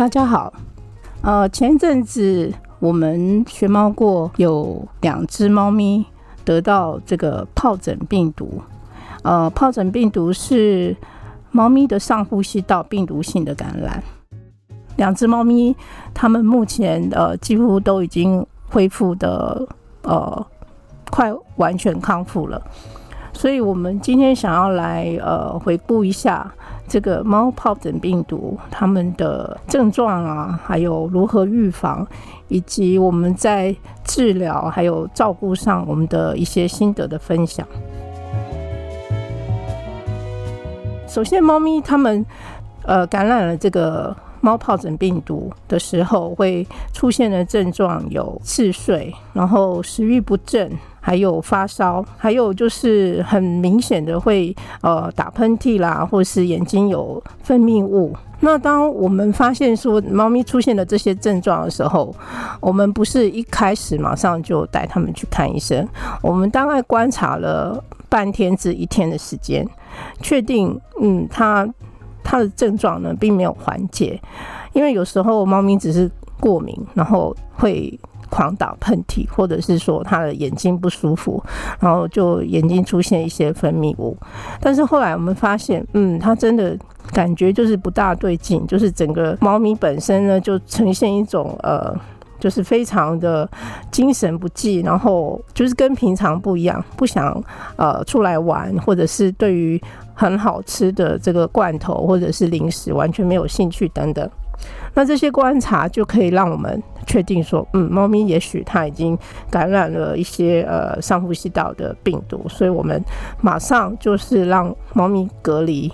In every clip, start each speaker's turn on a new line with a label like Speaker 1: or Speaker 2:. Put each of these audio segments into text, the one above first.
Speaker 1: 大家好，呃，前一阵子我们学猫过，有两只猫咪得到这个疱疹病毒。呃，疱疹病毒是猫咪的上呼吸道病毒性的感染。两只猫咪，它们目前呃几乎都已经恢复的呃快完全康复了。所以我们今天想要来呃回顾一下。这个猫疱疹病毒，它们的症状啊，还有如何预防，以及我们在治疗还有照顾上，我们的一些心得的分享。首先，猫咪它们呃感染了这个猫疱疹病毒的时候，会出现的症状有嗜睡，然后食欲不振。还有发烧，还有就是很明显的会呃打喷嚏啦，或是眼睛有分泌物。那当我们发现说猫咪出现了这些症状的时候，我们不是一开始马上就带它们去看医生，我们大概观察了半天至一天的时间，确定嗯它它的症状呢并没有缓解，因为有时候猫咪只是过敏，然后会。狂打喷嚏，或者是说他的眼睛不舒服，然后就眼睛出现一些分泌物。但是后来我们发现，嗯，他真的感觉就是不大对劲，就是整个猫咪本身呢就呈现一种呃，就是非常的精神不济，然后就是跟平常不一样，不想呃出来玩，或者是对于很好吃的这个罐头或者是零食完全没有兴趣等等。那这些观察就可以让我们确定说，嗯，猫咪也许它已经感染了一些呃上呼吸道的病毒，所以我们马上就是让猫咪隔离，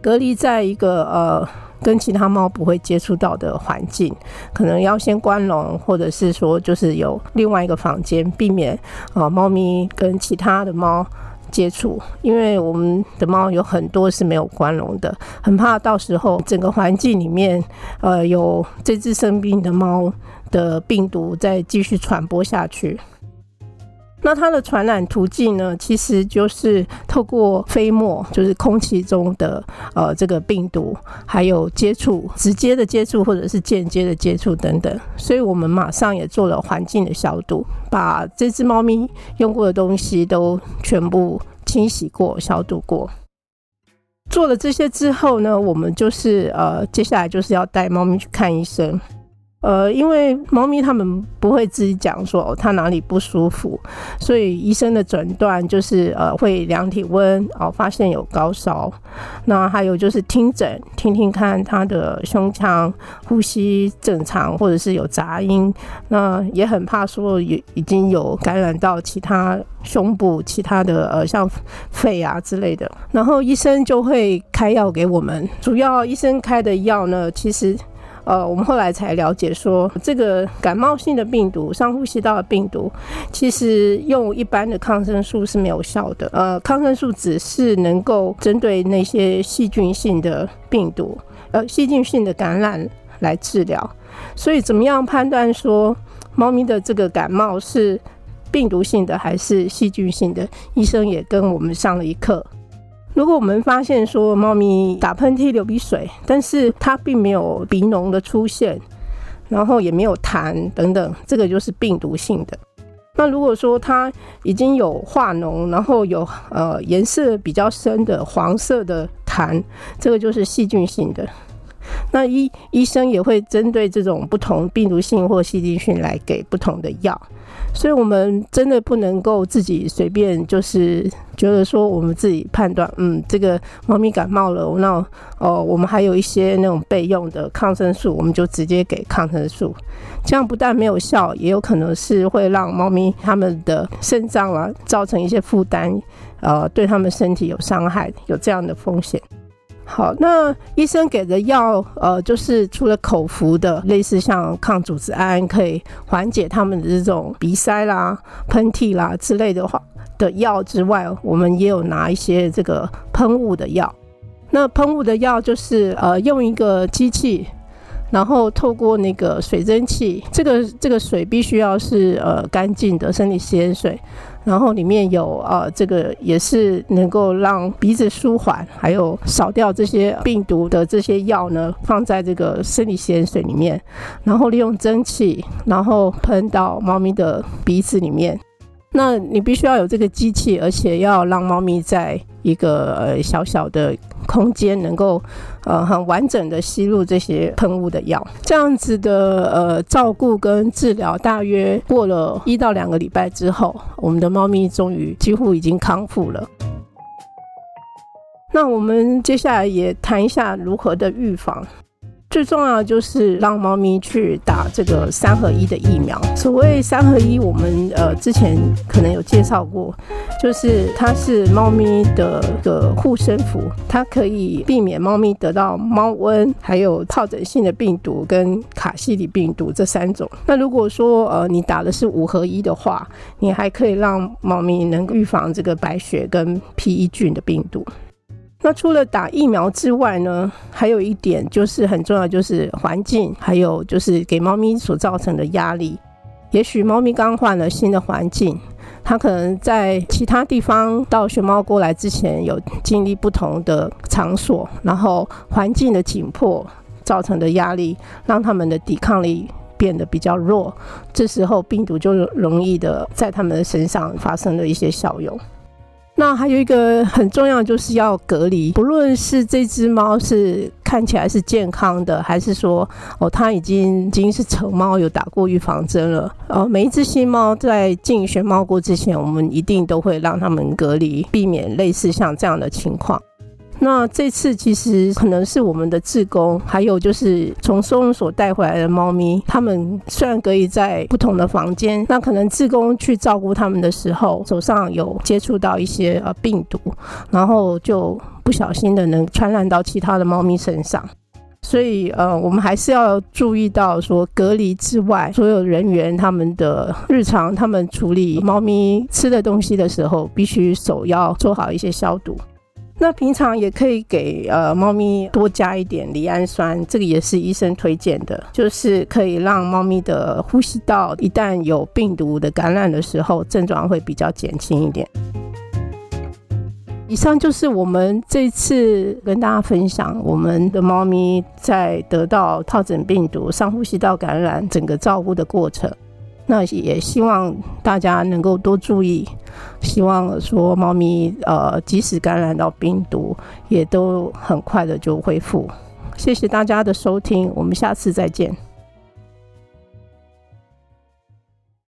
Speaker 1: 隔离在一个呃跟其他猫不会接触到的环境，可能要先关笼，或者是说就是有另外一个房间，避免啊猫咪跟其他的猫。接触，因为我们的猫有很多是没有关笼的，很怕到时候整个环境里面，呃，有这只生病的猫的病毒再继续传播下去。那它的传染途径呢，其实就是透过飞沫，就是空气中的呃这个病毒，还有接触直接的接触或者是间接的接触等等。所以我们马上也做了环境的消毒，把这只猫咪用过的东西都全部清洗过、消毒过。做了这些之后呢，我们就是呃接下来就是要带猫咪去看医生。呃，因为猫咪它们不会自己讲说它哪里不舒服，所以医生的诊断就是呃会量体温哦，发现有高烧，那还有就是听诊，听听看它的胸腔呼吸正常或者是有杂音，那也很怕说有已经有感染到其他胸部其他的呃像肺啊之类的，然后医生就会开药给我们，主要医生开的药呢，其实。呃，我们后来才了解说，这个感冒性的病毒、上呼吸道的病毒，其实用一般的抗生素是没有效的。呃，抗生素只是能够针对那些细菌性的病毒，呃，细菌性的感染来治疗。所以，怎么样判断说猫咪的这个感冒是病毒性的还是细菌性的？医生也跟我们上了一课。如果我们发现说猫咪打喷嚏、流鼻水，但是它并没有鼻脓的出现，然后也没有痰等等，这个就是病毒性的。那如果说它已经有化脓，然后有呃颜色比较深的黄色的痰，这个就是细菌性的。那医医生也会针对这种不同病毒性或细菌性来给不同的药。所以，我们真的不能够自己随便，就是觉得说我们自己判断，嗯，这个猫咪感冒了，那哦，我们还有一些那种备用的抗生素，我们就直接给抗生素，这样不但没有效，也有可能是会让猫咪它们的肾脏啊造成一些负担，呃，对它们身体有伤害，有这样的风险。好，那医生给的药，呃，就是除了口服的，类似像抗组织胺，可以缓解他们的这种鼻塞啦、喷嚏啦之类的话的药之外，我们也有拿一些这个喷雾的药。那喷雾的药就是呃，用一个机器然后透过那个水蒸气，这个这个水必须要是呃干净的生理盐水，然后里面有呃这个也是能够让鼻子舒缓，还有扫掉这些病毒的这些药呢，放在这个生理盐水里面，然后利用蒸汽，然后喷到猫咪的鼻子里面。那你必须要有这个机器，而且要让猫咪在一个呃小小的空间，能够呃很完整的吸入这些喷雾的药。这样子的呃照顾跟治疗，大约过了一到两个礼拜之后，我们的猫咪终于几乎已经康复了。那我们接下来也谈一下如何的预防。最重要就是让猫咪去打这个三合一的疫苗。所谓三合一，我们呃之前可能有介绍过，就是它是猫咪的个护身符，它可以避免猫咪得到猫瘟、还有疱疹性的病毒跟卡西里病毒这三种。那如果说呃你打的是五合一的话，你还可以让猫咪能预防这个白血跟 P E 菌的病毒。那除了打疫苗之外呢，还有一点就是很重要，就是环境，还有就是给猫咪所造成的压力。也许猫咪刚换了新的环境，它可能在其他地方到熊猫过来之前有经历不同的场所，然后环境的紧迫造成的压力，让它们的抵抗力变得比较弱。这时候病毒就容易的在它们的身上发生了一些效用。那还有一个很重要，就是要隔离。不论是这只猫是看起来是健康的，还是说哦它已经已经是成猫，有打过预防针了。呃，每一只新猫在进选猫锅之前，我们一定都会让它们隔离，避免类似像这样的情况。那这次其实可能是我们的志工，还有就是从收容所带回来的猫咪，他们虽然可以在不同的房间，那可能志工去照顾他们的时候，手上有接触到一些呃病毒，然后就不小心的能传染到其他的猫咪身上，所以呃，我们还是要注意到说隔离之外，所有人员他们的日常，他们处理猫咪吃的东西的时候，必须手要做好一些消毒。那平常也可以给呃猫咪多加一点赖氨酸，这个也是医生推荐的，就是可以让猫咪的呼吸道一旦有病毒的感染的时候，症状会比较减轻一点。以上就是我们这次跟大家分享我们的猫咪在得到疱疹病毒、上呼吸道感染整个照顾的过程。那也希望大家能够多注意，希望说猫咪呃，即使感染到病毒，也都很快的就恢复。谢谢大家的收听，我们下次再见。